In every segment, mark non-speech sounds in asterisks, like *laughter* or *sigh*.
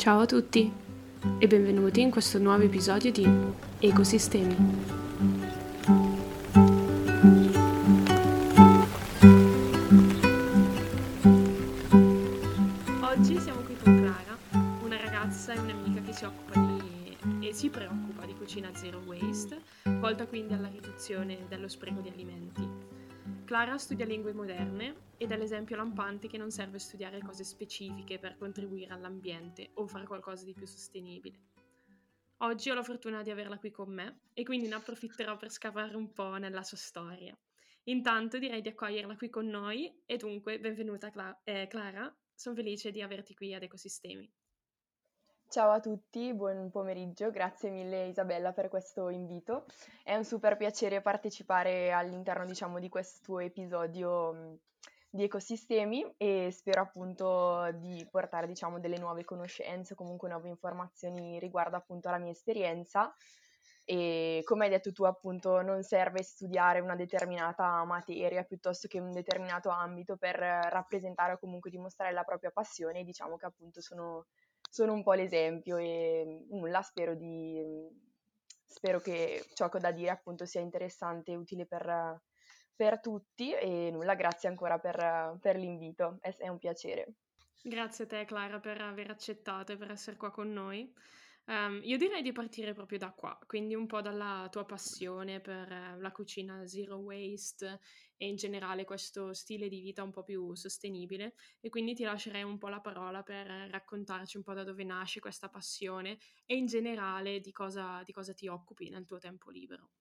Ciao a tutti e benvenuti in questo nuovo episodio di Ecosistemi. Oggi siamo qui con Clara, una ragazza e un'amica che si occupa di e si preoccupa di cucina zero waste, volta quindi alla riduzione dello spreco di alimenti. Clara studia lingue moderne ed è l'esempio lampante che non serve studiare cose specifiche per contribuire all'ambiente o fare qualcosa di più sostenibile. Oggi ho la fortuna di averla qui con me e quindi ne approfitterò per scavare un po' nella sua storia. Intanto direi di accoglierla qui con noi e dunque benvenuta Cla- eh, Clara, sono felice di averti qui ad Ecosistemi. Ciao a tutti, buon pomeriggio, grazie mille Isabella per questo invito. È un super piacere partecipare all'interno, diciamo, di questo episodio di ecosistemi e spero appunto di portare, diciamo, delle nuove conoscenze, comunque nuove informazioni riguardo appunto alla mia esperienza. E come hai detto tu appunto non serve studiare una determinata materia piuttosto che un determinato ambito per rappresentare o comunque dimostrare la propria passione, diciamo che appunto sono sono un po' l'esempio e nulla, spero di... spero che ciò che ho da dire appunto sia interessante e utile per, per tutti e nulla, grazie ancora per, per l'invito, è, è un piacere. Grazie a te Clara per aver accettato e per essere qua con noi. Um, io direi di partire proprio da qua, quindi un po' dalla tua passione per la cucina zero waste e in generale questo stile di vita un po' più sostenibile e quindi ti lascerei un po' la parola per raccontarci un po' da dove nasce questa passione e in generale di cosa, di cosa ti occupi nel tuo tempo libero.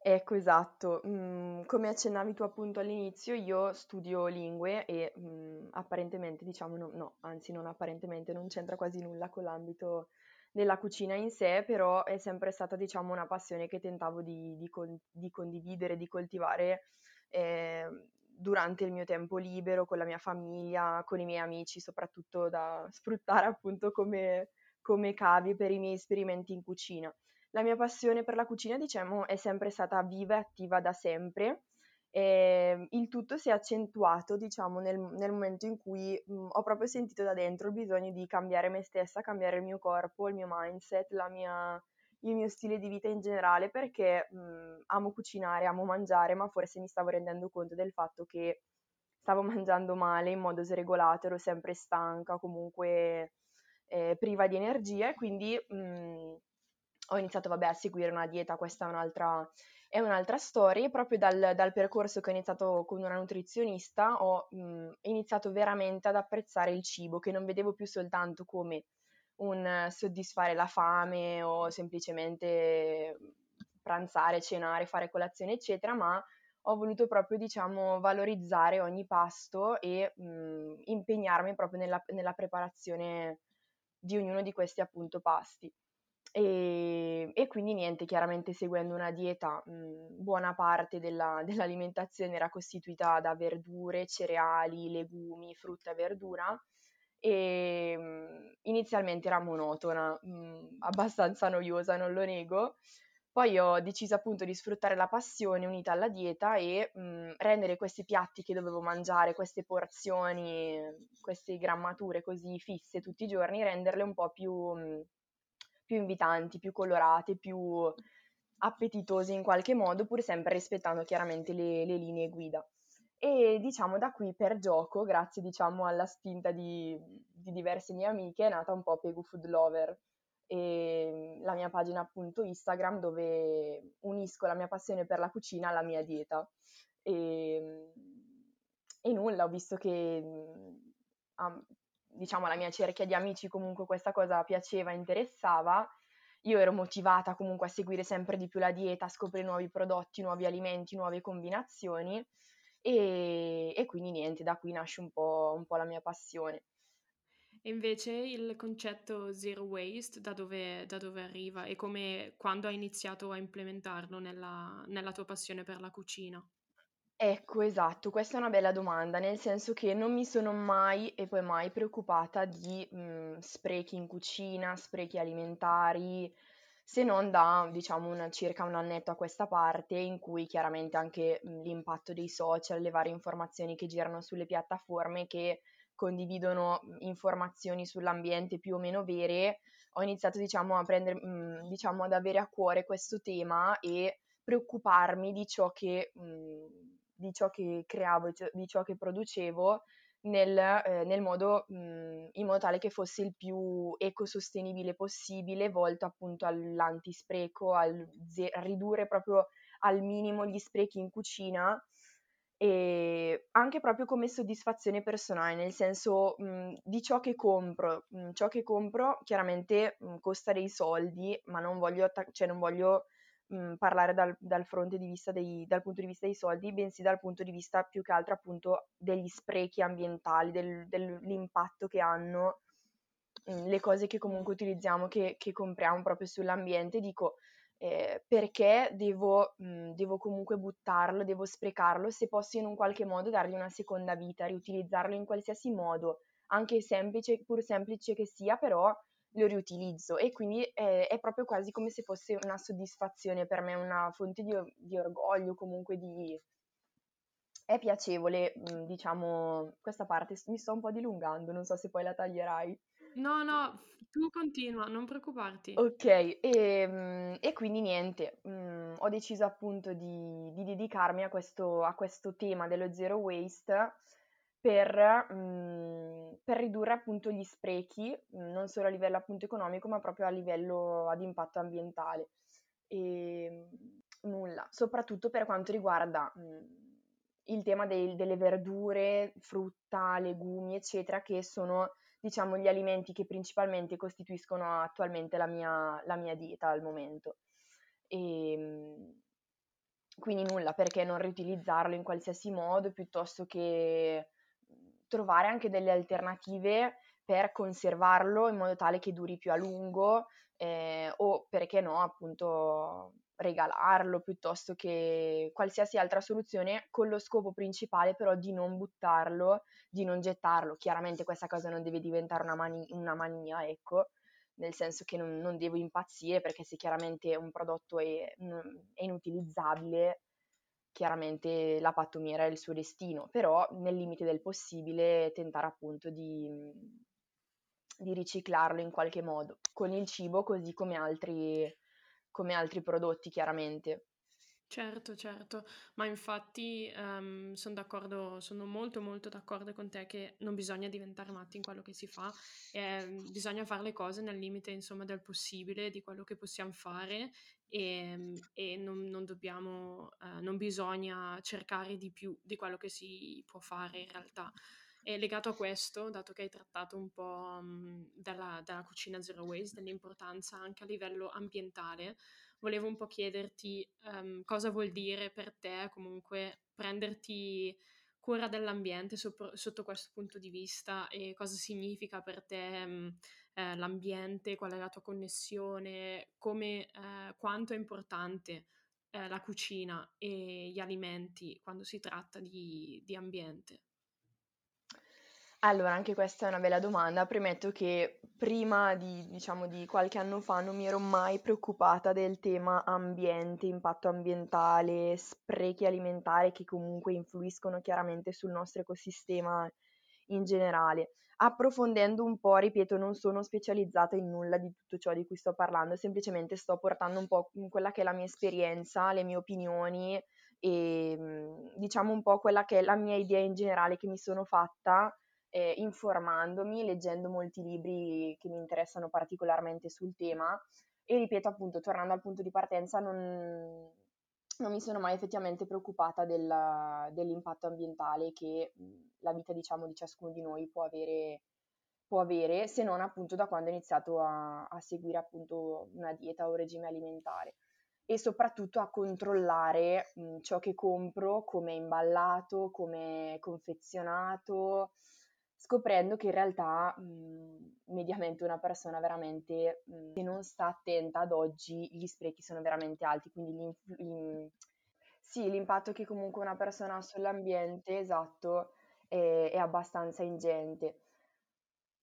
Ecco, esatto. Mm, come accennavi tu appunto all'inizio, io studio lingue e mm, apparentemente, diciamo, no, no, anzi non apparentemente, non c'entra quasi nulla con l'ambito della cucina in sé, però è sempre stata, diciamo, una passione che tentavo di, di, con- di condividere, di coltivare eh, durante il mio tempo libero, con la mia famiglia, con i miei amici, soprattutto da sfruttare appunto come, come cavi per i miei esperimenti in cucina. La mia passione per la cucina, diciamo, è sempre stata viva e attiva da sempre. E il tutto si è accentuato, diciamo, nel, nel momento in cui mh, ho proprio sentito da dentro il bisogno di cambiare me stessa, cambiare il mio corpo, il mio mindset, mia, il mio stile di vita in generale, perché mh, amo cucinare, amo mangiare, ma forse mi stavo rendendo conto del fatto che stavo *laughs* mangiando male, in modo sregolato, ero sempre stanca, comunque eh, priva di energia e quindi mh, ho iniziato vabbè, a seguire una dieta, questa è un'altra, è un'altra storia, proprio dal, dal, percorso che ho iniziato con una nutrizionista ho mh, iniziato veramente ad apprezzare il cibo, che non vedevo più soltanto come un soddisfare la fame o semplicemente pranzare, cenare, fare colazione, eccetera, ma ho voluto proprio, diciamo, valorizzare ogni pasto e mh, impegnarmi proprio nella, nella preparazione di ognuno di questi appunto pasti. E, e, quindi niente, chiaramente seguendo una dieta, mh, buona parte della, *laughs* dell'alimentazione era costituita da verdure, cereali, legumi, frutta e verdura e mh, inizialmente era monotona, mh, abbastanza noiosa, non lo nego. Poi ho deciso appunto di sfruttare la passione unita alla dieta e mh, rendere questi piatti che dovevo mangiare, queste porzioni, queste grammature così fisse tutti i giorni, renderle un po' più più invitanti, più colorate, più appetitosi in qualche modo, pur sempre rispettando chiaramente le, le linee guida. E diciamo da qui per gioco, grazie diciamo alla spinta di, di diverse mie amiche, è nata un po' Pegu Food Lover, e la mia pagina appunto Instagram dove unisco la mia passione per la cucina alla mia dieta. E, e nulla, ho visto che um, diciamo alla mia cerchia di amici comunque questa cosa piaceva, interessava, io ero motivata comunque a seguire sempre di più la dieta, a scoprire nuovi prodotti, nuovi alimenti, nuove combinazioni e, e quindi niente, da qui nasce un po', un po' la mia passione. E invece il concetto zero waste da dove, da dove arriva e come, quando hai iniziato a implementarlo nella, nella tua passione per la cucina? Ecco, esatto, questa è una bella domanda, nel senso che non mi sono mai e poi mai preoccupata di mh, sprechi in cucina, sprechi alimentari, se non da, diciamo, una, circa un annetto a questa parte, in cui chiaramente anche mh, l'impatto dei social, le varie informazioni che girano sulle piattaforme che condividono informazioni sull'ambiente più o meno vere, ho iniziato diciamo a prendere, mh, diciamo ad avere a cuore questo tema e preoccuparmi di ciò che, mh, di ciò che creavo, di ciò che producevo nel, eh, nel modo, mh, in modo tale che fosse il più ecosostenibile possibile, volto appunto all'antispreco, al ze- a ridurre proprio al minimo gli sprechi in cucina e anche proprio come soddisfazione personale, nel senso mh, di ciò che compro. Mh, ciò che compro chiaramente mh, costa dei soldi, ma non voglio, attac- cioè non voglio mh, parlare dal, dal, fronte di vista dei, dal punto di vista dei soldi, bensì dal punto di vista più che altro appunto degli sprechi ambientali, del, dell'impatto che hanno mh, le cose che comunque utilizziamo, che, che compriamo proprio sull'ambiente. Dico, eh, perché devo, mh, devo, comunque buttarlo, devo sprecarlo, se posso in un qualche modo dargli una seconda vita, riutilizzarlo in qualsiasi modo, anche semplice, pur semplice che sia, però lo riutilizzo e quindi è, è, proprio quasi come se fosse una soddisfazione per me, una fonte di, di orgoglio, comunque di... È piacevole, mm, diciamo, questa parte mi sto un po' dilungando, non so se poi la taglierai. No, no, tu continua, non preoccuparti. Ok, e, ehm, e quindi niente, mh, mm, ho deciso appunto di, di dedicarmi a questo, a questo tema dello zero waste per, mh, per ridurre appunto gli sprechi, non solo a livello appunto economico, ma proprio a livello ad impatto ambientale. E nulla, soprattutto per quanto riguarda mh, il tema dei, delle verdure, frutta, legumi, eccetera, che sono diciamo gli alimenti che principalmente costituiscono attualmente la mia, la mia dieta al momento. E, quindi nulla, perché non riutilizzarlo in qualsiasi modo piuttosto che trovare anche delle alternative per conservarlo in modo tale che duri più a lungo eh, o perché no appunto regalarlo piuttosto che qualsiasi altra soluzione con lo scopo principale però di non buttarlo, di non gettarlo. Chiaramente questa cosa non deve diventare una, mani- una mania, ecco, nel senso che non, non, devo impazzire perché se chiaramente un prodotto è, è inutilizzabile chiaramente la pattumiera è il suo destino, però nel limite del possibile tentare appunto di, di riciclarlo in qualche modo, con il cibo così come altri, come altri prodotti chiaramente. Certo, certo, ma infatti um, sono d'accordo, sono molto molto d'accordo con te che non bisogna diventare matti in quello che si fa, eh, bisogna fare le cose nel limite insomma del possibile, di quello che possiamo fare e, e non, non, dobbiamo, uh, non bisogna cercare di più di quello che si può fare in realtà. E legato a questo, dato che hai trattato un po' um, della, della cucina zero waste, dell'importanza anche a livello ambientale, volevo un po' chiederti um, cosa vuol dire per te comunque prenderti cura dell'ambiente sopra, sotto questo punto di vista e cosa significa per te um, eh, l'ambiente, qual è la tua connessione, come, eh, quanto è importante eh, la cucina e gli alimenti quando si tratta di, di ambiente. Allora, anche questa è una bella domanda. Premetto che prima di, diciamo, di qualche anno fa non mi ero mai preoccupata del tema ambiente, impatto ambientale, sprechi alimentari che comunque influiscono chiaramente sul nostro ecosistema in generale. Approfondendo un po', ripeto, non sono specializzata in nulla di tutto ciò di cui sto parlando, semplicemente sto portando un po' quella che è la mia esperienza, le mie opinioni e diciamo un po' quella che è la mia idea in generale che mi sono fatta eh, informandomi, leggendo molti libri che mi interessano particolarmente sul tema. E ripeto appunto, tornando al punto di partenza, non, non mi sono mai effettivamente preoccupata della, dell'impatto ambientale che la vita diciamo di ciascuno di noi può avere, può avere se non appunto da quando ho iniziato a, a seguire appunto una dieta o un regime alimentare. E soprattutto a controllare mh, ciò che compro, come è imballato, come è confezionato, scoprendo che in realtà mh, mediamente una persona veramente, mh, se non sta attenta ad oggi, gli sprechi sono veramente alti, quindi sì, l'impatto che comunque una persona ha sull'ambiente, esatto, è, è abbastanza ingente.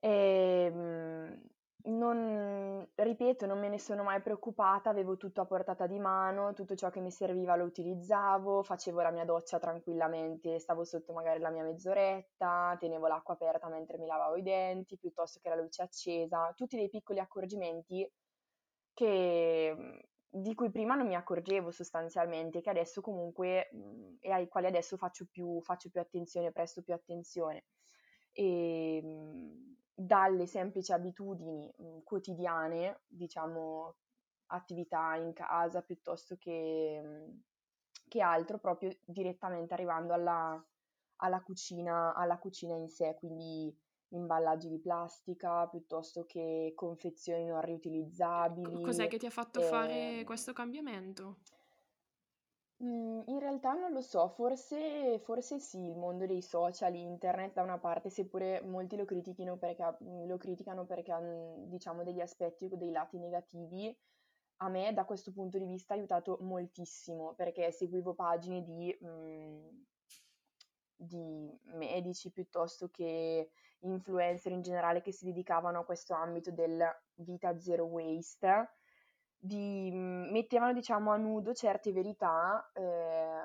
E, ehm, non, ripeto, non me ne sono mai preoccupata, avevo tutto a portata di mano, tutto ciò che mi serviva lo utilizzavo, facevo la mia doccia tranquillamente, stavo sotto magari la mia mezz'oretta, tenevo l'acqua aperta mentre mi lavavo i denti, piuttosto che la luce accesa, tutti dei piccoli accorgimenti che, di cui prima non mi accorgevo sostanzialmente, che adesso comunque, e ai quali adesso faccio più, faccio più attenzione, presto più attenzione. E, dalle semplici abitudini mh, mhmm, quotidiane, diciamo attività in casa piuttosto che, mh, mhmm, che altro, proprio direttamente arrivando alla, alla, cucina, alla cucina in sé, quindi imballaggi di plastica piuttosto che confezioni non riutilizzabili. Cos'è che ti ha fatto eh, fare questo cambiamento? Mhmm, in realtà non lo so, forse forse sì, il mondo dei social, internet da una parte, seppure molti lo perché mhmm, lo criticano perché ha, mhmm, diciamo degli aspetti o dei lati negativi, a me da questo punto di vista ha aiutato moltissimo, perché seguivo pagine di di medici piuttosto che influencer in generale che si dedicavano a questo ambito del vita zero waste di, mhmm, mettevano diciamo a nudo certe verità eh,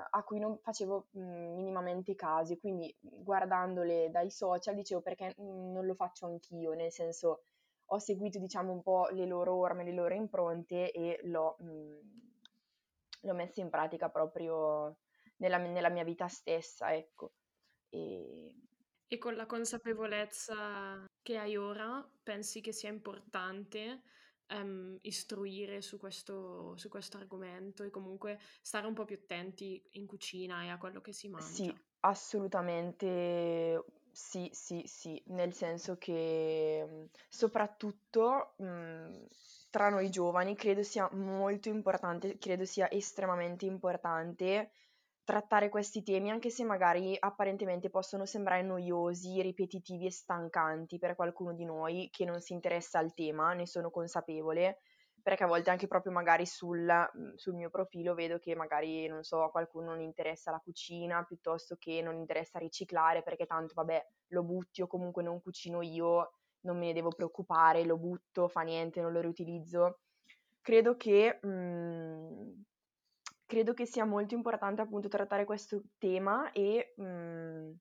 a cui non facevo mh, mhmm, minimamente caso, quindi guardandole dai social dicevo perché mhmm, non lo faccio anch'io, nel senso ho seguito diciamo un po' le loro orme, le loro impronte e l'ho, mh, l'ho messo in pratica proprio nella, nella mia vita stessa, ecco. E... e con la consapevolezza che hai ora, pensi che sia importante um, istruire su questo, su questo argomento e comunque stare un po' più attenti in cucina e a quello che si mangia. Sì, assolutamente sì, sì, sì, nel senso che mhmm, soprattutto mh, mhmm, tra noi giovani credo sia molto importante, credo sia estremamente importante trattare questi temi, anche se magari apparentemente possono sembrare noiosi, ripetitivi e stancanti per qualcuno di noi che non si interessa al tema, ne sono consapevole, perché a volte anche proprio magari sul, mhmm, sul mio profilo vedo che magari, non so, a qualcuno non interessa la cucina, piuttosto che non interessa riciclare, perché tanto, vabbè, lo butti o comunque non cucino io, non me ne devo preoccupare, lo butto, fa niente, non lo riutilizzo. Credo che mh, mhmm, credo che sia molto importante appunto trattare questo tema e mh, mhmm,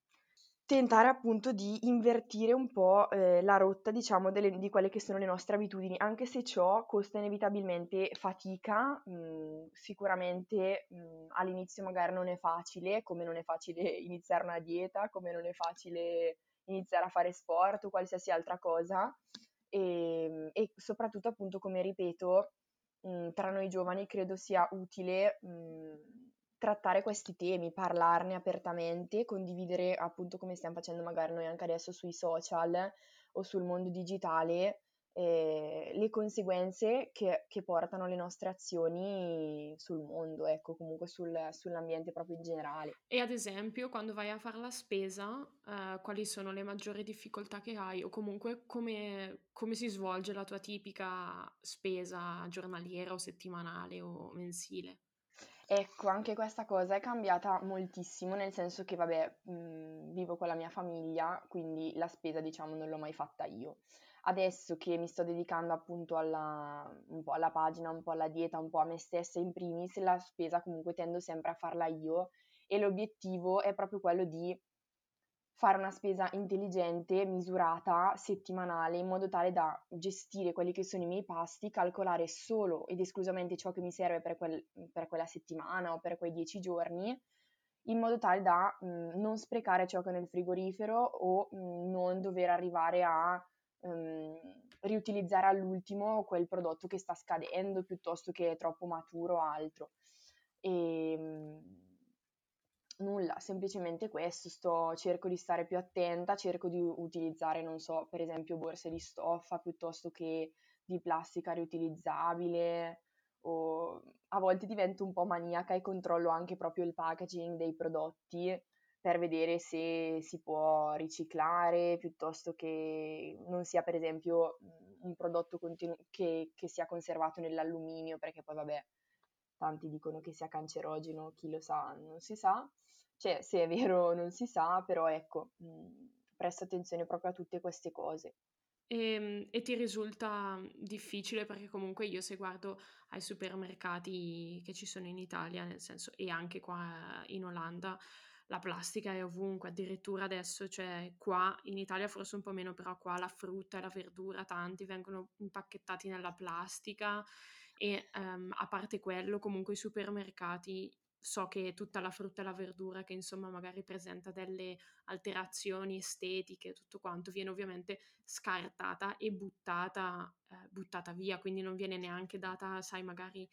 tentare appunto di invertire un po' eh, la rotta, diciamo, delle, di quelle che sono le nostre abitudini, anche se ciò costa inevitabilmente fatica, mh, mhmm, sicuramente mh, mhmm, all'inizio magari non è facile, come non è facile *laughs* iniziare una dieta, come non è facile iniziare a fare sport o qualsiasi altra cosa. E, e soprattutto appunto come ripeto mh, mhmm, tra noi giovani credo sia utile mh, mhmm, trattare questi temi, parlarne apertamente, condividere appunto come stiamo facendo magari noi anche adesso sui social o sul mondo digitale eh, le conseguenze che, che, portano le nostre azioni sul mondo, ecco, comunque sul, sull'ambiente proprio in generale. E ad esempio, quando vai a fare la spesa, eh, quali sono le maggiori difficoltà che hai o comunque come, come si svolge la tua tipica spesa giornaliera o settimanale o mensile? Ecco, anche questa cosa è cambiata moltissimo, nel senso che, vabbè, mh, mhmm, vivo con la mia famiglia, quindi la spesa, diciamo, non l'ho mai fatta io. Adesso che mi sto dedicando appunto alla, un po' alla pagina, un po' alla dieta, un po' a me stessa in primis, la spesa comunque tendo sempre a farla io. E l'obiettivo è proprio quello di fare una spesa intelligente, misurata, settimanale, in modo tale da gestire quelli che sono i miei pasti, calcolare solo ed esclusivamente ciò che mi serve per, quel, per quella settimana o per quei dieci giorni, in modo tale da mh, mhmm, non sprecare ciò che è nel frigorifero o mh, mhmm, non dover arrivare a um, riutilizzare all'ultimo quel prodotto che sta scadendo piuttosto che è troppo maturo o altro. E um, nulla, semplicemente questo, sto, cerco di stare più attenta, cerco di utilizzare, non so, per esempio borse di stoffa piuttosto che di plastica riutilizzabile o a volte divento un po' maniaca e controllo anche proprio il packaging dei prodotti per vedere se si può riciclare piuttosto che non sia per esempio un prodotto continu- che, che sia conservato nell'alluminio perché poi vabbè tanti dicono che sia cancerogeno, chi lo sa, non si sa, cioè se è vero non si sa, però ecco, mh, presto attenzione proprio a tutte queste cose. E, ehm, e, ti risulta difficile perché comunque io se guardo ai supermercati che ci sono in Italia, nel senso, e anche qua in Olanda, la plastica è ovunque, addirittura adesso c'è qua in Italia forse un po' meno, però qua la frutta e la verdura tanti vengono impacchettati nella plastica e um, a parte quello comunque i supermercati so che tutta la frutta e la verdura che insomma magari presenta delle alterazioni estetiche, tutto quanto viene ovviamente scartata e buttata, eh, buttata via, quindi non viene neanche data, sai, magari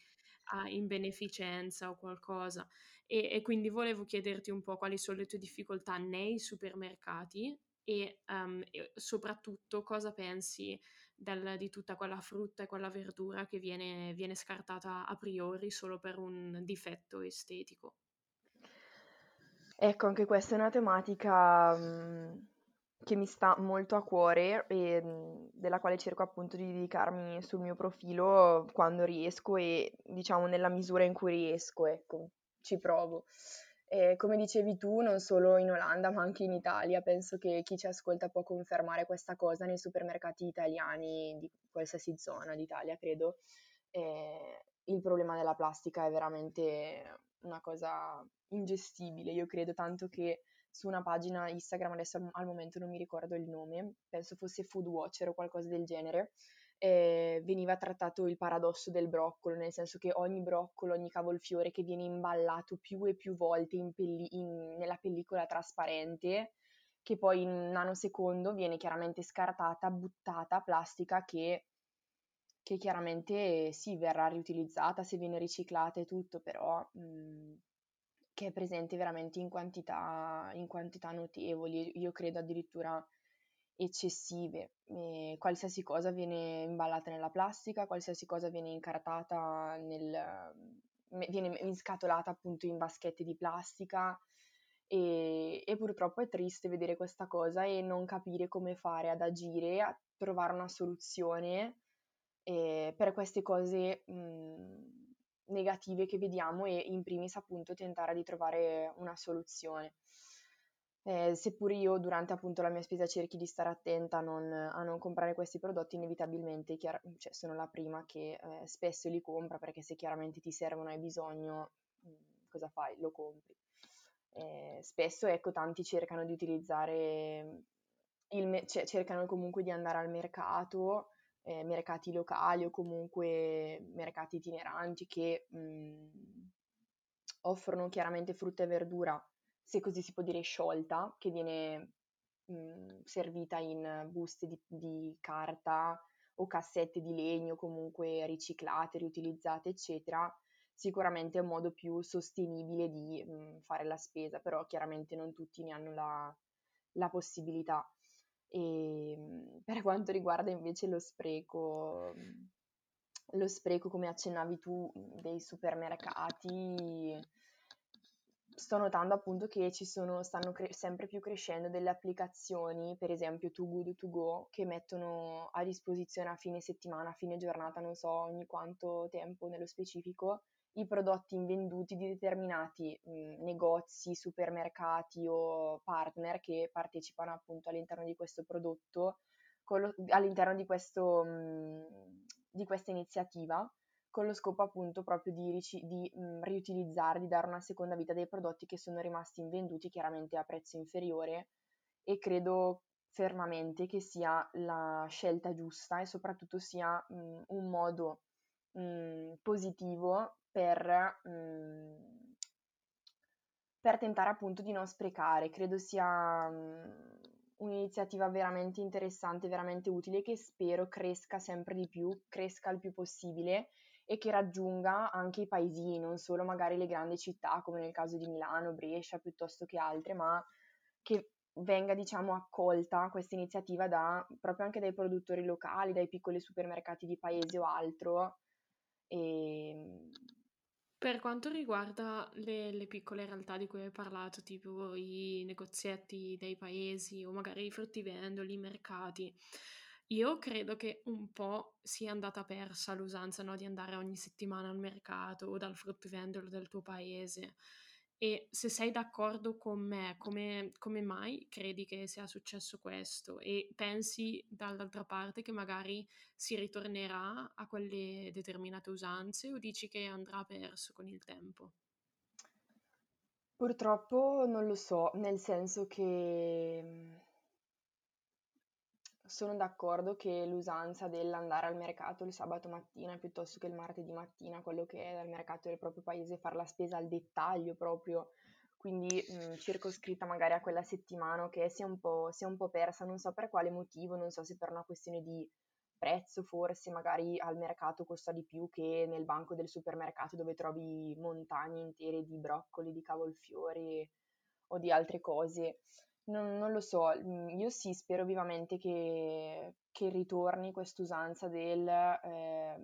a, in beneficenza o qualcosa. E, e, quindi volevo chiederti un po' quali sono le tue difficoltà nei supermercati e, um, e soprattutto cosa pensi del, di tutta quella frutta e quella verdura che viene, viene scartata a priori solo per un difetto estetico. Ecco, anche questa è una tematica mh, che mi sta molto a cuore e mh, della quale cerco appunto di dedicarmi sul mio profilo quando riesco e diciamo nella misura in cui riesco, ecco, ci provo. E come dicevi tu, non solo in Olanda ma anche in Italia, penso che chi ci ascolta può confermare questa cosa nei supermercati italiani di qualsiasi zona d'Italia, credo. E il problema della plastica è veramente una cosa ingestibile, io credo tanto che su una pagina Instagram, adesso al momento non mi ricordo il nome, penso fosse Food Watcher o qualcosa del genere, eh, veniva trattato il paradosso del broccolo, nel senso che ogni broccolo, ogni cavolfiore che viene imballato più e più volte in pelli- in, nella pellicola trasparente, che poi in nanosecondo viene chiaramente scartata, buttata, plastica che, che chiaramente sì, verrà riutilizzata se viene riciclata e tutto, però mh, che è presente veramente in quantità, in quantità notevoli, io credo addirittura eccessive. E qualsiasi cosa viene imballata nella plastica, qualsiasi cosa viene incartata nel, viene inscatolata appunto in vaschette di plastica e, e, purtroppo è triste vedere questa cosa e non capire come fare ad agire, a trovare una soluzione eh, per queste cose mh, negative che vediamo e in primis appunto tentare di trovare una soluzione eh, seppur io durante appunto la mia spesa cerchi di stare attenta a non, a non comprare questi prodotti, inevitabilmente chiar- cioè, sono la prima che eh, spesso li compra perché se chiaramente ti servono e hai bisogno, mm, cosa fai? Lo compri. Eh, spesso ecco tanti cercano di utilizzare il me- cioè, cercano comunque di andare al mercato, eh, mercati locali o comunque mercati itineranti che mh, mm, offrono chiaramente frutta e verdura se così si può dire, sciolta, che viene mh, mhmm, servita in buste di, di, carta o cassette di legno comunque riciclate, riutilizzate, eccetera, sicuramente è un modo più sostenibile di mh, mhmm, fare la spesa, però chiaramente non tutti ne hanno la, la possibilità. E mhmm, per quanto riguarda invece lo spreco, lo spreco, come accennavi tu, dei supermercati, sto notando appunto che ci sono, stanno cre- sempre più crescendo delle applicazioni, per esempio Too Good To Go, che mettono a disposizione a fine settimana, a fine giornata, non so ogni quanto tempo nello specifico, i prodotti invenduti di determinati mh, negozi, supermercati o partner che partecipano appunto all'interno di questo prodotto, lo, all'interno di, questo, mh, di questa iniziativa con lo scopo appunto proprio di, ric- di mh, riutilizzare, di dare una seconda vita dei prodotti che sono rimasti invenduti chiaramente a prezzo inferiore e credo fermamente che sia la scelta giusta e soprattutto sia un modo positivo per, per, tentare appunto di non sprecare. Credo sia un'iniziativa veramente interessante, veramente utile che spero cresca sempre di più, cresca il più possibile e che raggiunga anche i paesini, non solo magari le grandi città come nel caso di Milano, Brescia piuttosto che altre, ma che venga diciamo accolta questa iniziativa da, proprio anche dai produttori locali, dai piccoli supermercati di paese o altro. E... Per quanto riguarda le, le, piccole realtà di cui hai parlato, tipo i negozietti dei paesi o magari i fruttivendoli, i mercati, io credo che un po' sia andata persa l'usanza, no, di andare ogni settimana al mercato o dal fruttivendolo del tuo paese. E se sei d'accordo con me, come, come mai credi che sia successo questo? E pensi dall'altra parte che magari si ritornerà a quelle determinate usanze o dici che andrà perso con il tempo? Purtroppo non lo so, nel senso che mm, sono d'accordo che l'usanza dell'andare al mercato il sabato mattina piuttosto che il martedì mattina, quello che è dal mercato del proprio paese, fare la spesa al dettaglio proprio, quindi mh, circoscritta magari a quella settimana che si è, un po', si è un po' persa, non so per quale motivo, non so se per una questione di prezzo forse, magari al mercato costa di più che nel banco del supermercato dove trovi montagne intere di broccoli, di cavolfiori o di altre cose. Non, non lo so, mm, io sì, spero vivamente che, che ritorni quest'usanza del eh,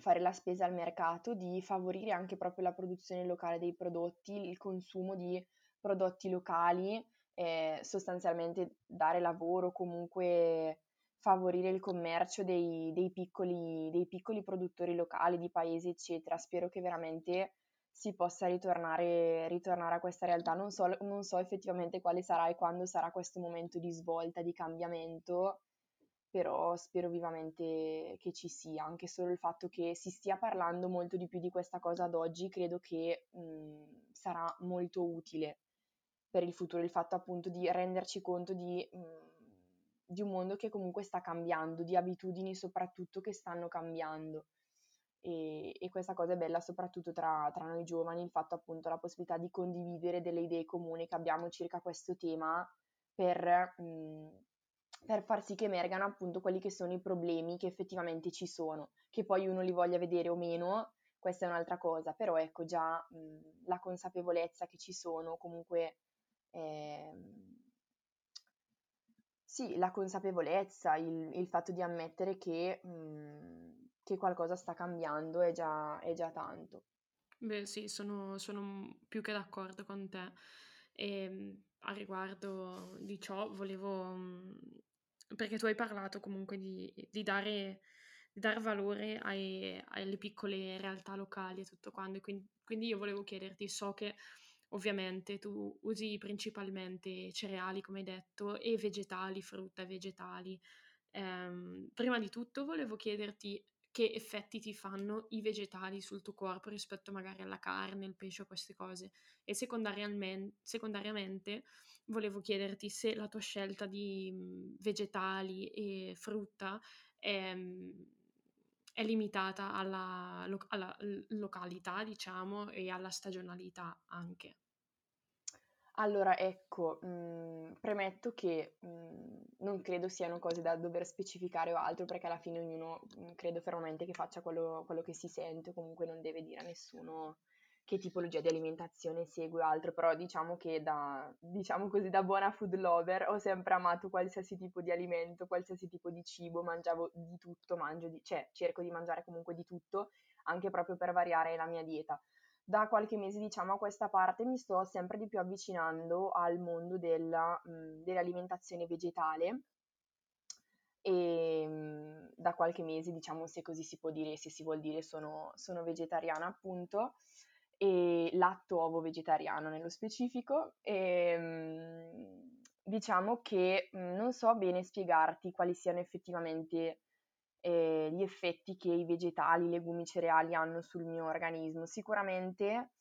fare la spesa al mercato, di favorire anche proprio la produzione locale dei prodotti, il consumo di prodotti locali, eh, sostanzialmente dare lavoro, comunque favorire il commercio dei, dei, piccoli, dei piccoli produttori locali di paesi, eccetera. Spero che veramente si possa ritornare, ritornare a questa realtà. Non so, non so effettivamente quale sarà e quando sarà questo momento di svolta, di cambiamento, però spero vivamente che ci sia. Anche solo il fatto che si stia parlando molto di più di questa cosa ad oggi, credo che mh, sarà molto utile per il futuro, il fatto appunto di renderci conto di, mh, di un mondo che comunque sta cambiando, di abitudini soprattutto che stanno cambiando e, e, questa cosa è bella soprattutto tra, tra, noi giovani, il fatto appunto la possibilità di condividere delle idee comuni che abbiamo circa questo tema per, mh, per far sì che emergano appunto quelli che sono i problemi che effettivamente ci sono, che poi uno li voglia vedere o meno, questa è un'altra cosa, però ecco già mh, la consapevolezza che ci sono, comunque eh, sì, la consapevolezza, il, il, fatto di ammettere che mh, che qualcosa sta cambiando è già, è già tanto. Beh sì, sono, sono più che d'accordo con te. E ehm, a riguardo di ciò volevo, mm, perché tu hai parlato comunque di, di dare, di dar valore ai, alle piccole realtà locali e tutto quanto, quindi, quindi io volevo chiederti, so che ovviamente tu usi principalmente cereali, come hai detto, e vegetali, frutta e vegetali. Um, prima di tutto volevo chiederti che effetti ti fanno i vegetali sul tuo corpo rispetto magari alla carne, il pesce queste cose. E secondariamente volevo chiederti se la tua scelta di mhmm, vegetali e frutta è, mhmm, è limitata alla, alla località, diciamo, e alla stagionalità anche. Allora, ecco, mh, premetto che mh, non credo siano cose da dover specificare o altro, perché alla fine ognuno mh, credo fermamente che faccia quello, quello che si sente, comunque non deve dire a nessuno che tipologia di alimentazione segue o altro, però diciamo che da, diciamo così, da buona food lover ho sempre amato qualsiasi tipo di alimento, qualsiasi tipo di cibo, mangiavo di tutto, mangio di, cioè cerco di mangiare comunque di tutto, anche proprio per variare la mia dieta da qualche mese diciamo a questa parte mi sto sempre di più avvicinando al mondo della, mh, dell'alimentazione vegetale. E mh, da qualche mese diciamo se così si può dire, se si vuol dire sono, sono vegetariana appunto e latto ovo vegetariano nello specifico. E mh, diciamo che non so bene spiegarti quali siano effettivamente eh, gli effetti che i vegetali, i legumi, i cereali hanno sul mio organismo. Sicuramente,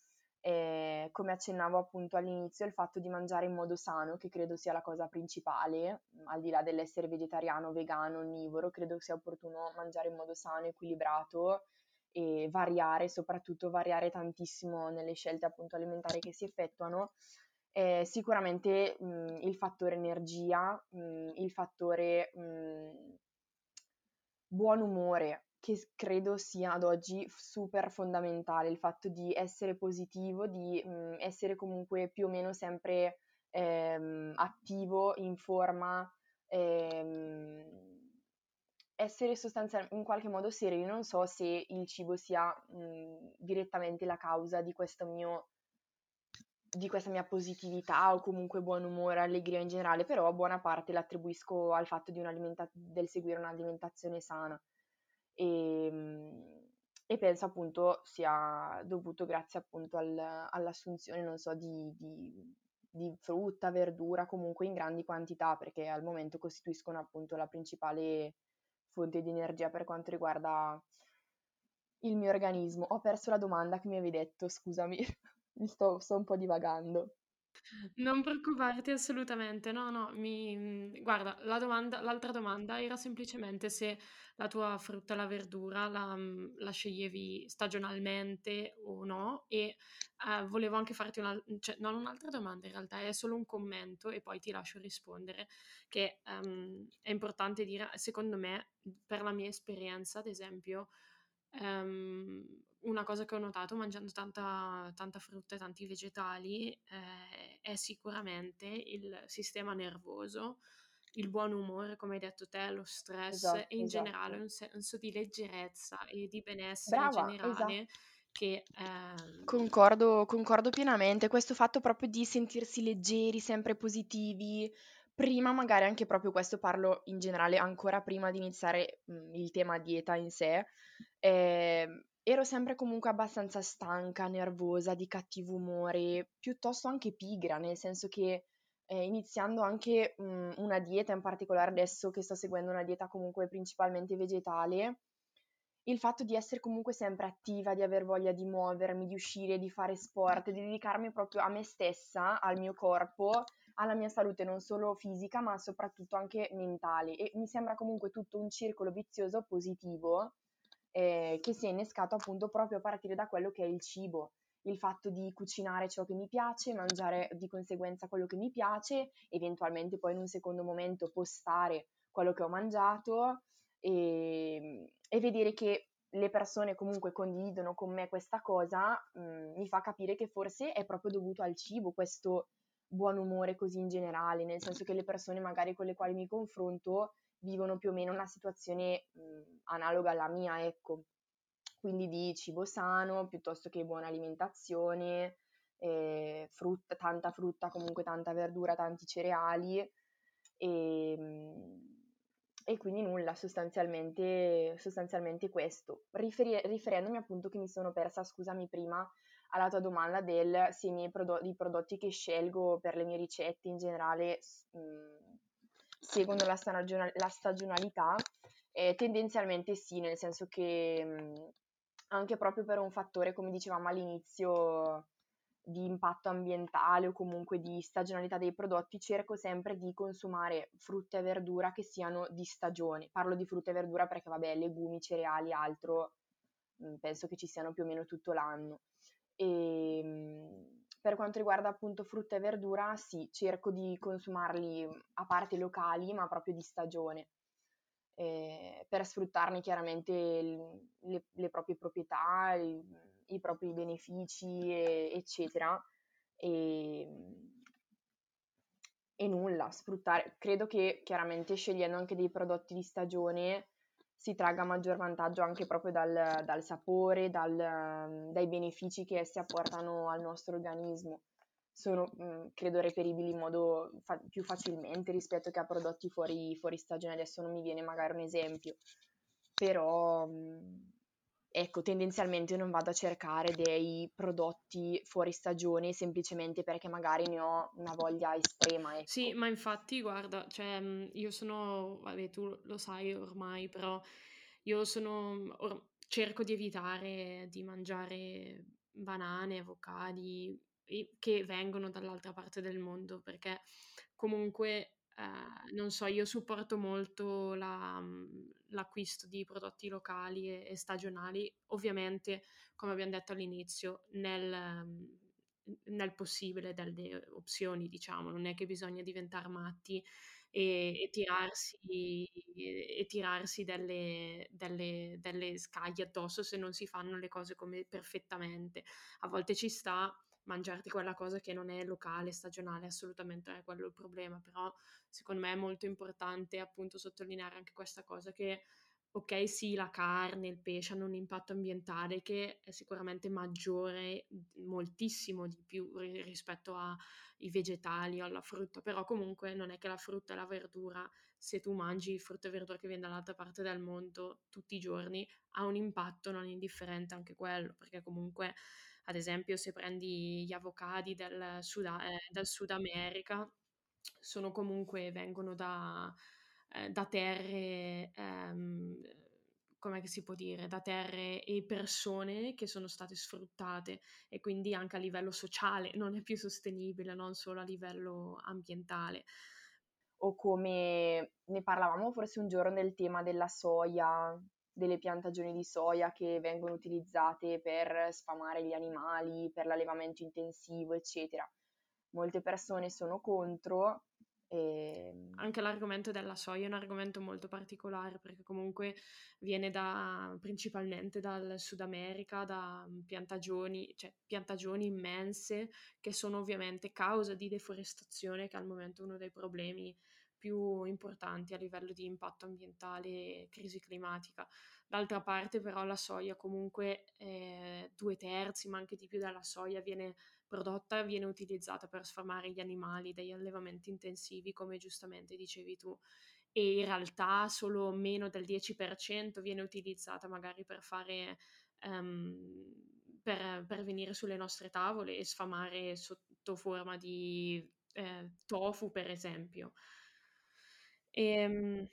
eh, come accennavo appunto all'inizio, il fatto di mangiare in modo sano, che credo sia la cosa principale, al di là dell'essere vegetariano, vegano, onnivoro, credo sia opportuno mangiare in modo sano, equilibrato e variare, soprattutto variare tantissimo nelle scelte appunto alimentari che si effettuano. Eh, sicuramente mh, il fattore energia, mh, il fattore mh, buon umore, che credo sia ad oggi super fondamentale, il fatto di essere positivo, di mh, mm, essere comunque più o meno sempre ehm, attivo, in forma, ehm, essere sostanzialmente in qualche modo sereno. Non so se il cibo sia mh, mm, direttamente la causa di questo mio di questa mia positività o comunque buon umore, allegria in generale, però buona parte l'attribuisco al fatto del seguire un'alimentazione sana. E, ehm, e penso appunto sia dovuto grazie appunto al, all'assunzione, non so, di, di, di, frutta, verdura comunque in grandi quantità, perché al momento costituiscono appunto la principale fonte di energia per quanto riguarda il mio organismo. Ho perso la domanda che mi avevi detto, scusami, *laughs* mi sto, sto un po' divagando. Non preoccuparti assolutamente, no, no, mi mhmm, guarda, la domanda l'altra domanda era semplicemente se la tua frutta e la verdura la mhmm, la sceglievi stagionalmente o no e, ehm, volevo anche farti una cioè non un'altra domanda in realtà, è solo un commento e poi ti lascio rispondere, che, ehm, è importante dire secondo me, per la mia esperienza ad esempio, ehm, una cosa che ho notato mangiando tanta, tanta frutta e tanti vegetali eh, è sicuramente il sistema nervoso, il buon umore, come hai detto te, lo stress esatto, e in esatto. generale un senso di leggerezza e di benessere Brava, generale esatto. che... Ehm... Concordo, concordo pienamente. Questo fatto proprio di sentirsi leggeri, sempre positivi, prima magari anche proprio questo parlo in generale ancora prima di iniziare mh, il tema dieta in sé, eh, ero sempre comunque abbastanza stanca, nervosa, di cattivo umore, piuttosto anche pigra, nel senso che eh, iniziando anche mh, una dieta, in particolare adesso che sto seguendo una dieta comunque principalmente vegetale, il fatto di essere comunque sempre attiva, di aver voglia di muovermi, di uscire, di fare sport, di dedicarmi proprio a me stessa, al mio corpo, alla mia salute non solo fisica ma soprattutto anche mentale. E mi sembra comunque tutto un circolo vizioso positivo eh, che si è innescato appunto proprio a partire da quello che è il cibo, il fatto di cucinare ciò che mi piace, mangiare di conseguenza quello che mi piace, eventualmente poi in un secondo momento postare quello che ho mangiato e, e vedere che le persone comunque condividono con me questa cosa mh, mm, mi fa capire che forse è proprio dovuto al cibo questo buon umore così in generale, nel senso che le persone magari con le quali mi confronto vivono più o meno una situazione mh, analoga alla mia, ecco, quindi di cibo sano piuttosto che buona alimentazione, eh, frutta, tanta frutta, comunque tanta verdura, tanti cereali e, e quindi nulla, sostanzialmente, sostanzialmente questo. Riferi- riferendomi appunto che mi sono persa, scusami prima, alla tua domanda del se i prodotti, i prodotti che scelgo per le mie ricette in generale mh, seguono la, stagion- la stagionalità, eh, tendenzialmente sì, nel senso che mh, anche proprio per un fattore, come dicevamo all'inizio, di impatto ambientale o comunque di stagionalità dei prodotti, cerco sempre di consumare frutta e verdura che siano di stagione. Parlo di frutta e verdura perché, vabbè, legumi, cereali, altro, penso che ci siano più o meno tutto l'anno. E per quanto riguarda appunto frutta e verdura, sì, cerco di consumarli a parte locali, ma proprio di stagione, eh, per sfruttarne chiaramente le, le proprie proprietà, i, i propri benefici, e, eccetera. E, e nulla, sfruttare. Credo che chiaramente scegliendo anche dei prodotti di stagione si tragga maggior vantaggio anche proprio dal, dal sapore, dal, dai benefici che essi apportano al nostro organismo. Sono, mh, credo, reperibili in modo fa- più facilmente rispetto che a prodotti fuori, fuori, stagione. Adesso non mi viene magari un esempio, però mh, ecco, tendenzialmente non vado a cercare dei prodotti fuori stagione semplicemente perché magari ne ho una voglia estrema. Ecco. Sì, ma infatti, guarda, cioè, mhmm, io sono, vabbè, tu lo sai ormai, però io sono, or- cerco di evitare di mangiare banane, avocadi che vengono dall'altra parte del mondo perché comunque eh, non so, io supporto molto la, mhmm, l'acquisto di prodotti locali e, e, stagionali, ovviamente, come abbiamo detto all'inizio, nel, mhmm, nel possibile delle opzioni, diciamo, non è che bisogna diventare matti e, e tirarsi, e tirarsi delle, delle, delle scaglie addosso se non si fanno le cose come perfettamente. A volte ci sta mangiarti quella cosa che non è locale, stagionale, assolutamente non è quello il problema, però secondo me è molto importante appunto sottolineare anche questa cosa che ok, sì, la carne, il pesce hanno un impatto ambientale che è sicuramente maggiore, moltissimo di più rispetto ai vegetali o alla frutta, però comunque non è che la frutta e la verdura, se tu mangi frutta e verdura che viene dall'altra parte del mondo tutti i giorni, ha un impatto non indifferente anche quello, perché comunque, ad esempio, se prendi gli avocadi del Sud, eh, del Sud America, sono comunque, vengono da eh, da terre, ehm, come si può dire, da terre e persone che sono state sfruttate e quindi anche a livello sociale non è più sostenibile, non solo a livello ambientale. O come ne parlavamo forse un giorno del tema della soia, delle piantagioni di soia che vengono utilizzate per sfamare gli animali, per l'allevamento intensivo, eccetera. Molte persone sono contro e... Ehm, Anche l'argomento della soia è un argomento molto particolare perché comunque viene da, principalmente dal Sud America, da piantagioni, cioè piantagioni immense che sono ovviamente causa di deforestazione che al momento è uno dei problemi più importanti a livello di impatto ambientale e crisi climatica. D'altra parte però la soia comunque eh, due terzi, ma anche di più della soia viene prodotta viene utilizzata per sfamare gli animali dagli allevamenti intensivi, come giustamente dicevi tu, e in realtà solo meno del 10% viene utilizzata magari per fare um, per, per, venire sulle nostre tavole e sfamare sotto forma di eh, tofu, per esempio. Ehm,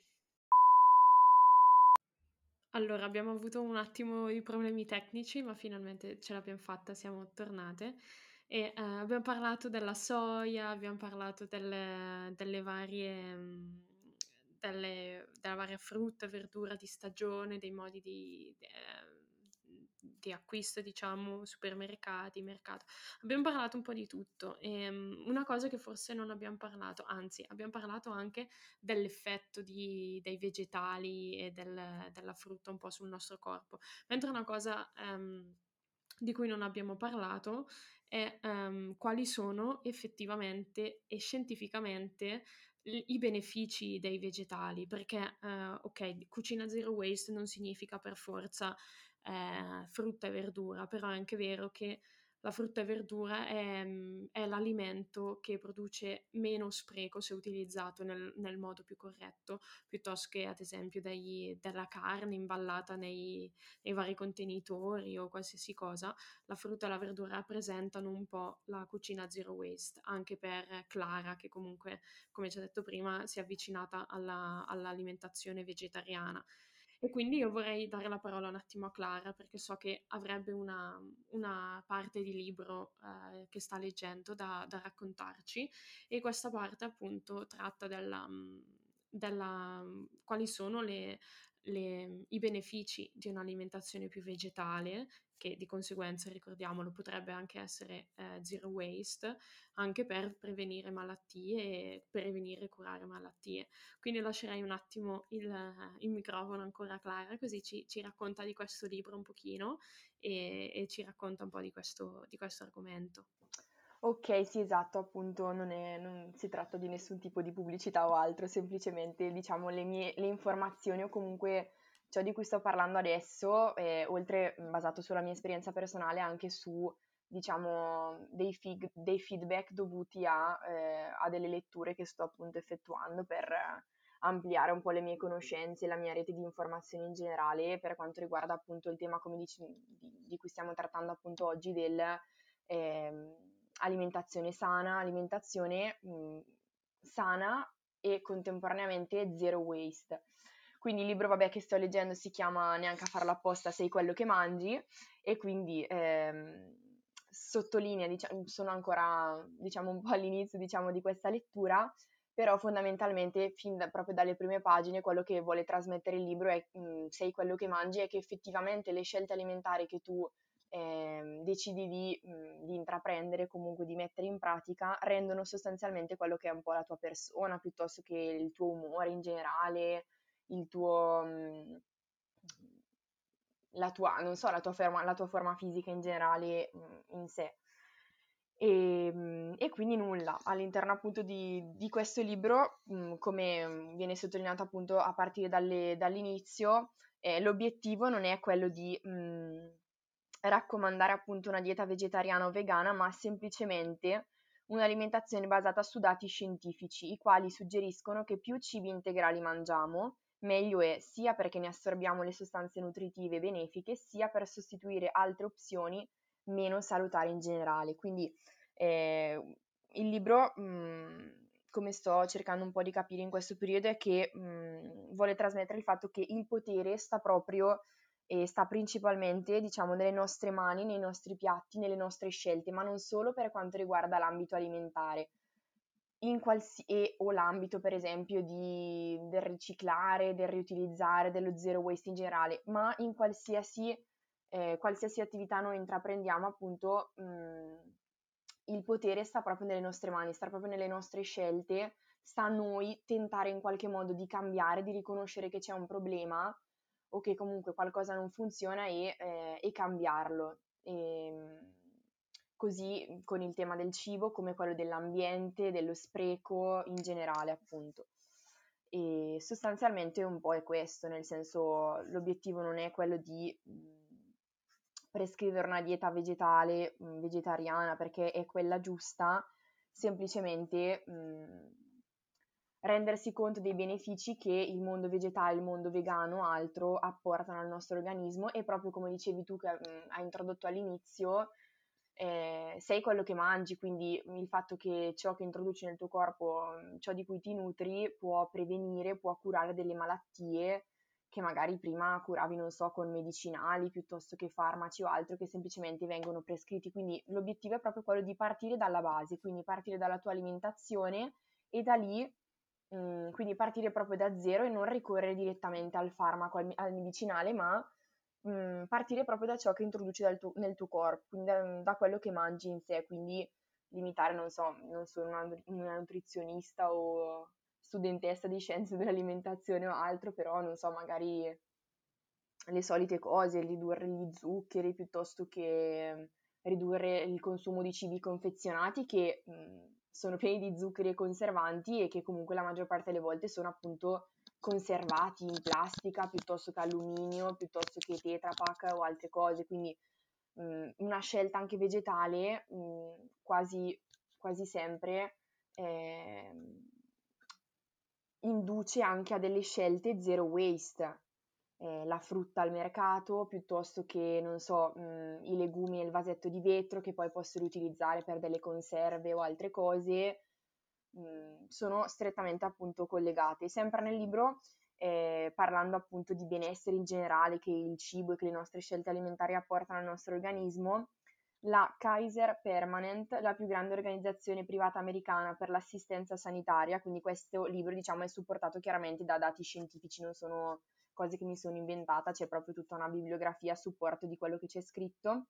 allora, abbiamo avuto un attimo di problemi tecnici, ma finalmente ce l'abbiamo fatta, siamo tornate. E eh, abbiamo parlato della soia, abbiamo parlato delle, delle varie, mm, delle, della varia frutta, verdura di stagione, dei modi di, eh, di acquisto, diciamo, supermercati, mercato. Abbiamo parlato un po' di tutto. E, um, una cosa che forse non abbiamo parlato, anzi, abbiamo parlato anche dell'effetto di, dei vegetali e del, della frutta un po' sul nostro corpo. Mentre una cosa um, di cui non abbiamo parlato è um, quali sono effettivamente e scientificamente i benefici dei vegetali, perché uh, ok, cucina zero waste non significa per forza eh, frutta e verdura, però è anche vero che la frutta e verdura è, mm, è, l'alimento che produce meno spreco se utilizzato nel, nel modo più corretto, piuttosto che ad esempio dei, della carne imballata nei, nei, vari contenitori o qualsiasi cosa. La frutta e la verdura rappresentano un po' la cucina zero waste, anche per Clara, che comunque, come ci ha detto prima, si è avvicinata alla, all'alimentazione vegetariana. E quindi io vorrei dare la parola un attimo a Clara perché so che avrebbe una, una parte di libro eh, che sta leggendo da, da, raccontarci. E questa parte appunto tratta della, della quali sono le, le, i benefici di un'alimentazione più vegetale che di conseguenza, ricordiamolo, potrebbe anche essere eh, zero waste, anche per prevenire malattie e prevenire e curare malattie. Quindi lascerei un attimo il, il microfono ancora a Clara, così ci, ci, racconta di questo libro un pochino e, e ci racconta un po' di questo, di questo argomento. Ok, sì, esatto, appunto non, è, non, si tratta di nessun tipo di pubblicità o altro, semplicemente diciamo le mie le informazioni o comunque ciò di cui sto parlando adesso, eh, oltre basato sulla mia esperienza personale, anche su, diciamo, dei, fig- dei feedback dovuti a, eh, a, delle letture che sto appunto effettuando per ampliare un po' le mie conoscenze e la mia rete di informazioni in generale per quanto riguarda appunto il tema, come dici, di, di cui stiamo trattando appunto oggi, dell'alimentazione ehm, eh, sana, alimentazione mh, sana e contemporaneamente zero waste. Quindi il libro, vabbè, che sto leggendo si chiama Neanche a farlo apposta, sei quello che mangi. E quindi ehm, sottolinea, diciamo, sono ancora, diciamo, un po' all'inizio, diciamo, di questa lettura, però fondamentalmente, fin da, proprio dalle prime pagine, quello che vuole trasmettere il libro è mh, mm, sei quello che mangi e che effettivamente le scelte alimentari che tu eh, decidi di, mh, mm, di, intraprendere, comunque di mettere in pratica, rendono sostanzialmente quello che è un po' la tua persona, piuttosto che il tuo umore in generale, il tuo, mm, la tua, non so, la tua, forma, la tua forma fisica in generale mm, in sé. E, ehm, e, quindi nulla, all'interno appunto di, di questo libro, mh, come viene sottolineato appunto a partire dalle, dall'inizio, eh, l'obiettivo non è quello di mh, raccomandare appunto una dieta vegetariana o vegana, ma semplicemente un'alimentazione basata su dati scientifici, i quali suggeriscono che più cibi integrali mangiamo, meglio è, sia perché ne assorbiamo le sostanze nutritive benefiche, sia per sostituire altre opzioni meno salutare in generale. Quindi eh, il libro, mh, mm, come sto cercando un po' di capire in questo periodo, è che mh, mm, vuole trasmettere il fatto che il potere sta proprio e sta principalmente, diciamo, nelle nostre mani, nei nostri piatti, nelle nostre scelte, ma non solo per quanto riguarda l'ambito alimentare. Qualsi- e, o l'ambito, per esempio, di, del riciclare, del riutilizzare, dello zero waste in generale, ma in qualsiasi eh, qualsiasi attività noi intraprendiamo, appunto, mh, mhmm, il potere sta proprio nelle nostre mani, sta proprio nelle nostre scelte, sta a noi tentare in qualche modo di cambiare, di riconoscere che c'è un problema o che comunque qualcosa non funziona e, eh, e cambiarlo. E, ehm, così con il tema del cibo come quello dell'ambiente, dello spreco in generale, appunto. E sostanzialmente un po' è questo, nel senso l'obiettivo non è quello di mhmm, prescrivere una dieta vegetale, mh, vegetariana, perché è quella giusta, semplicemente mh, rendersi conto dei benefici che il mondo vegetale, il mondo vegano, altro apportano al nostro organismo e proprio come dicevi tu che mh, hai introdotto all'inizio, eh, sei quello che mangi, quindi il fatto che ciò che introduci nel tuo corpo, ciò di cui ti nutri, può prevenire, può curare delle malattie che magari prima curavi, non so, con medicinali piuttosto che farmaci o altro che semplicemente vengono prescritti. Quindi l'obiettivo è proprio quello di partire dalla base, quindi partire dalla tua alimentazione e da lì, mh, mm, quindi partire proprio da zero e non ricorrere direttamente al farmaco, al, al medicinale, ma mh, mm, partire proprio da ciò che introduci tuo, nel tuo corpo, quindi da, da, quello che mangi in sé, quindi limitare, non so, non sono una, una nutrizionista o studentessa di scienze dell'alimentazione o altro, però non so, magari le solite cose, ridurre gli zuccheri piuttosto che ridurre il consumo di cibi confezionati che mh, sono pieni di zuccheri e conservanti e che comunque la maggior parte delle volte sono appunto conservati in plastica piuttosto che alluminio, piuttosto che Tetra Pak o altre cose, quindi mh, una scelta anche vegetale mh, quasi, quasi sempre eh, induce anche a delle scelte zero waste. Eh, la frutta al mercato piuttosto che, non so, mh, mm, i legumi nel vasetto di vetro che poi posso riutilizzare per delle conserve o altre cose, sono strettamente appunto collegate. Sempre nel libro, eh, parlando appunto di benessere in generale che il cibo e che le nostre scelte alimentari apportano al nostro organismo, la Kaiser Permanent, la più grande organizzazione privata americana per l'assistenza sanitaria, quindi questo libro diciamo è supportato chiaramente da dati scientifici, non sono cose che mi sono inventata, c'è proprio tutta una bibliografia a supporto di quello che c'è scritto.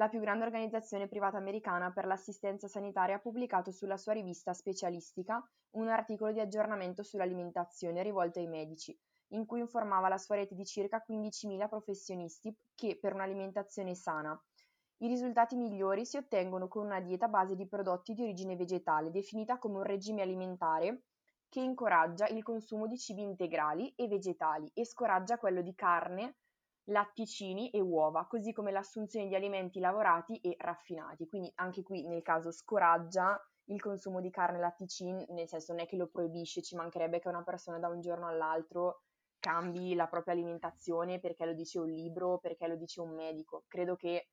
La più grande organizzazione privata americana per l'assistenza sanitaria ha pubblicato sulla sua rivista specialistica un articolo di aggiornamento sull'alimentazione rivolto ai medici, in cui informava la sua rete di circa 15.000 professionisti che per un'alimentazione sana i risultati migliori si ottengono con una dieta a base di prodotti di origine vegetale, definita come un regime alimentare che incoraggia il consumo di cibi integrali e vegetali e scoraggia quello di carne, latticini e uova, così come l'assunzione di alimenti lavorati e raffinati. Quindi anche qui nel caso scoraggia il consumo di carne e latticini, nel senso non è che lo proibisce, ci mancherebbe che una persona da un giorno all'altro cambi la propria alimentazione perché lo dice un libro, perché lo dice un medico. Credo che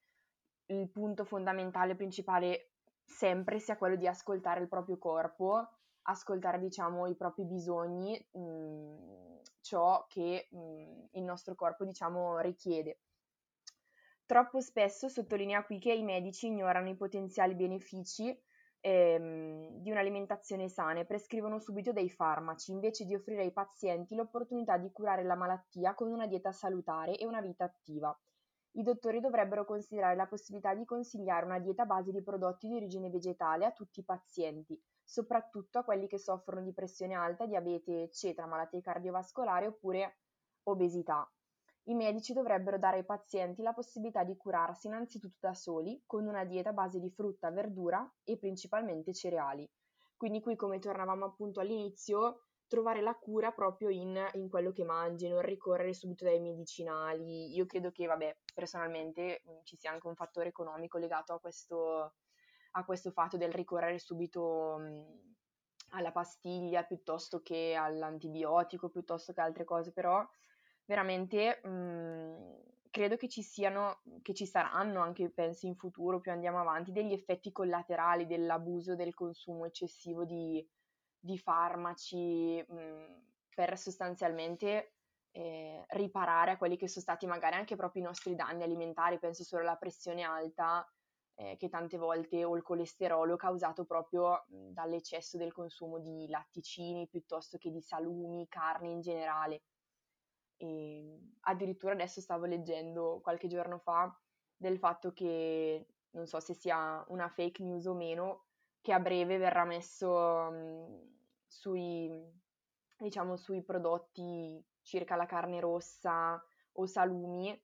il punto fondamentale, principale sempre sia quello di ascoltare il proprio corpo, ascoltare diciamo i propri bisogni, mh, mhmm, ciò che mh, mhmm, il nostro corpo diciamo richiede. Troppo spesso sottolinea qui che i medici ignorano i potenziali benefici ehm, di un'alimentazione sana e prescrivono subito dei farmaci invece di offrire ai pazienti l'opportunità di curare la malattia con una dieta salutare e una vita attiva. I dottori dovrebbero considerare la possibilità di consigliare una dieta a base di prodotti di origine vegetale a tutti i pazienti, soprattutto a quelli che soffrono di pressione alta, diabete, eccetera, malattie cardiovascolari oppure obesità. i medici dovrebbero dare ai pazienti la possibilità di curarsi innanzitutto da soli, con una dieta a base di frutta, verdura e principalmente cereali. Quindi qui, come tornavamo appunto all'inizio, trovare la cura proprio in, in, quello che mangi, non ricorrere subito dai medicinali. Io credo che, vabbè, personalmente mh, ci sia anche un fattore economico legato a questo, a questo fatto del ricorrere subito mh, alla pastiglia piuttosto che all'antibiotico, piuttosto che altre cose, però veramente mh, credo che ci siano, che ci saranno anche, penso in futuro, più andiamo avanti, degli effetti collaterali dell'abuso del consumo eccessivo di, di farmaci mh, per sostanzialmente eh, riparare a quelli che sono stati magari anche proprio i nostri danni alimentari, penso solo alla pressione alta eh, che tante volte o il colesterolo causato proprio mh, dall'eccesso del consumo di latticini piuttosto che di salumi, carni in generale. E addirittura adesso stavo leggendo qualche giorno fa del fatto che, non so se sia una fake news o meno, che a breve verrà messo um, sui, diciamo, sui prodotti circa la carne rossa o salumi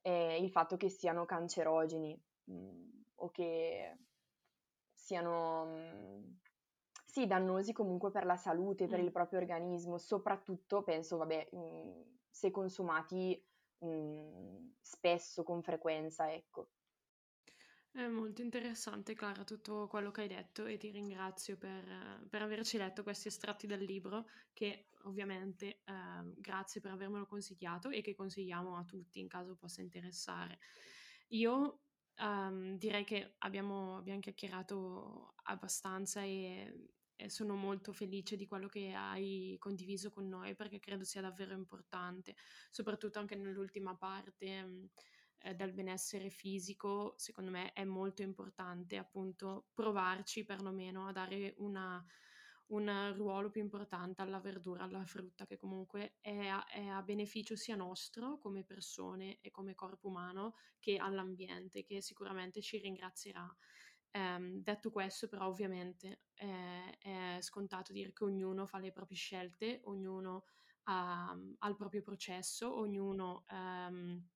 eh, il fatto che siano cancerogeni mh, mm, o che siano mh, mm, sì, dannosi comunque per la salute, per mm. il proprio organismo, soprattutto penso, vabbè, mh, mm, se consumati spesso, con frequenza, ecco. È molto interessante, Clara, tutto quello che hai detto e ti ringrazio per, per averci letto questi estratti dal libro che ovviamente eh, grazie per avermelo consigliato e che consigliamo a tutti in caso possa interessare. Io um, direi che abbiamo, abbiamo chiacchierato abbastanza e, e sono molto felice di quello che hai condiviso con noi perché credo sia davvero importante, soprattutto anche nell'ultima parte eh, del benessere fisico, secondo me è molto importante appunto provarci perlomeno a dare una, un ruolo più importante alla verdura, alla frutta, che comunque è a, è a, beneficio sia nostro come persone e come corpo umano che all'ambiente, che sicuramente ci ringrazierà. Um, detto questo, però, ovviamente eh, è scontato dire che ognuno fa le proprie scelte, ognuno ha, ha il proprio processo, ognuno um,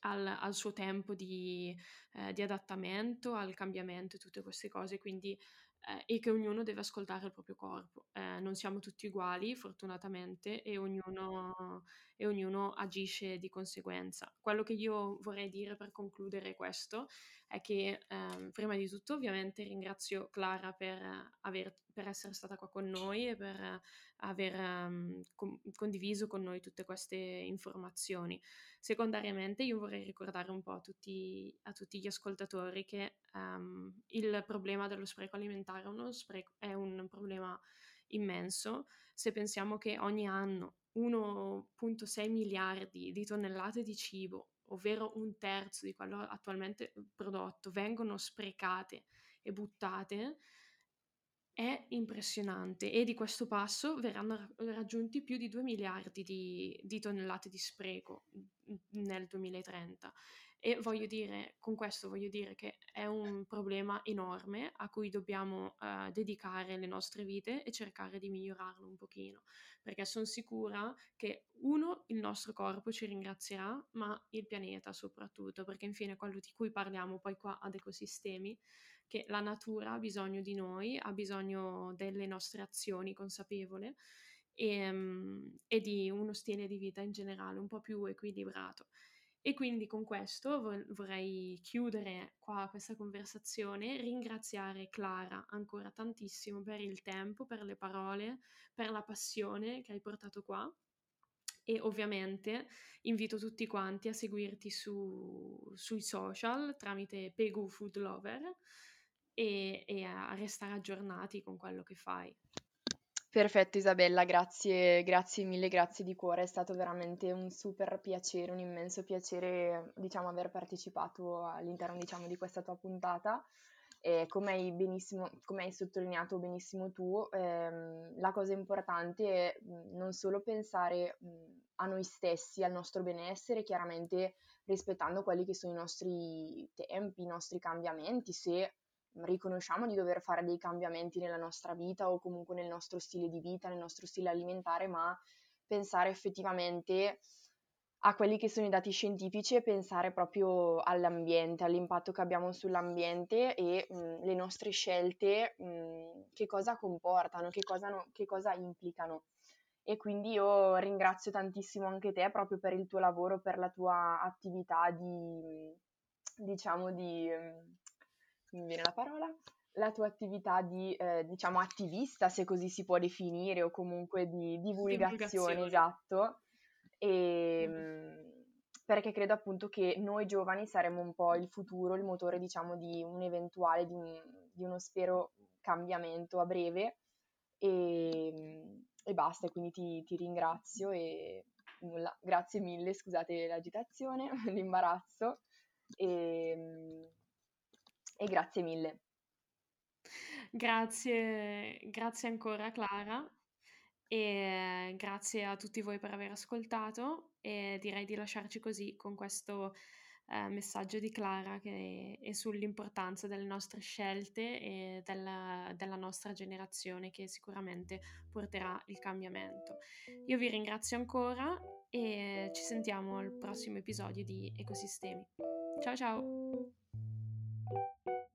al, al suo tempo di, eh, di, adattamento, al cambiamento e tutte queste cose, quindi eh, e che ognuno deve ascoltare il proprio corpo. Eh, non siamo tutti uguali, fortunatamente, e ognuno, e ognuno agisce di conseguenza. Quello che io vorrei dire per concludere questo è che eh, prima di tutto ovviamente ringrazio Clara per, aver, per essere stata qua con noi e per aver um, com- condiviso con noi tutte queste informazioni. Secondariamente io vorrei ricordare un po' a tutti, a tutti gli ascoltatori che um, il problema dello spreco alimentare è, spreco, è un problema immenso. Se pensiamo che ogni anno 1.6 miliardi di tonnellate di cibo, ovvero un terzo di quello attualmente prodotto, vengono sprecate e buttate, è impressionante e di questo passo verranno raggiunti più di 2 miliardi di, di tonnellate di spreco nel 2030 e voglio dire, con questo voglio dire che è un problema enorme a cui dobbiamo uh, dedicare le nostre vite e cercare di migliorarlo un pochino, perché sono sicura che uno, il nostro corpo ci ringrazierà, ma il pianeta soprattutto, perché infine quello di cui parliamo poi qua ad ecosistemi, che la natura ha bisogno di noi, ha bisogno delle nostre azioni consapevole e, um, e di uno stile di vita in generale un po' più equilibrato. E quindi con questo vorrei chiudere qua questa conversazione, ringraziare Clara ancora tantissimo per il tempo, per le parole, per la passione che hai portato qua e ovviamente invito tutti quanti a seguirti su, sui social tramite Pegu Food Lover e, e a restare aggiornati con quello che fai. Perfetto Isabella, grazie, grazie mille, grazie di cuore, è stato veramente un super piacere, un immenso piacere, diciamo, aver partecipato all'interno, diciamo, di questa tua puntata. Come hai, come hai sottolineato benissimo tu, ehm, la cosa importante è non solo pensare a noi stessi, al nostro benessere, chiaramente rispettando quelli che sono i nostri tempi, i nostri cambiamenti, se riconosciamo di dover fare dei cambiamenti nella nostra vita o comunque nel nostro stile di vita, nel nostro stile alimentare, ma pensare effettivamente a quelli che sono i dati scientifici e pensare proprio all'ambiente, all'impatto che abbiamo sull'ambiente e mh, le nostre scelte mh, che cosa comportano, che cosa, no, che cosa implicano. E quindi io ringrazio tantissimo anche te proprio per il tuo lavoro, per la tua attività di, diciamo, di, mi viene la parola, la tua attività di, eh, diciamo, attivista, se così si può definire, o comunque di divulgazione, divulgazione. esatto. E, ehm, perché credo appunto che noi giovani saremo un po' il futuro, il motore diciamo di un eventuale, di, un, di uno spero cambiamento a breve. E, ehm, e basta, quindi ti, ti ringrazio e nulla, grazie mille, scusate l'agitazione, *laughs* l'imbarazzo. E, ehm, e grazie mille. Grazie, grazie ancora Clara e grazie a tutti voi per aver ascoltato e direi di lasciarci così con questo eh, messaggio di Clara che è sull'importanza delle nostre scelte e della, della nostra generazione che sicuramente porterà il cambiamento. Io vi ringrazio ancora e ci sentiamo al prossimo episodio di Ecosistemi. Ciao ciao! Thank you.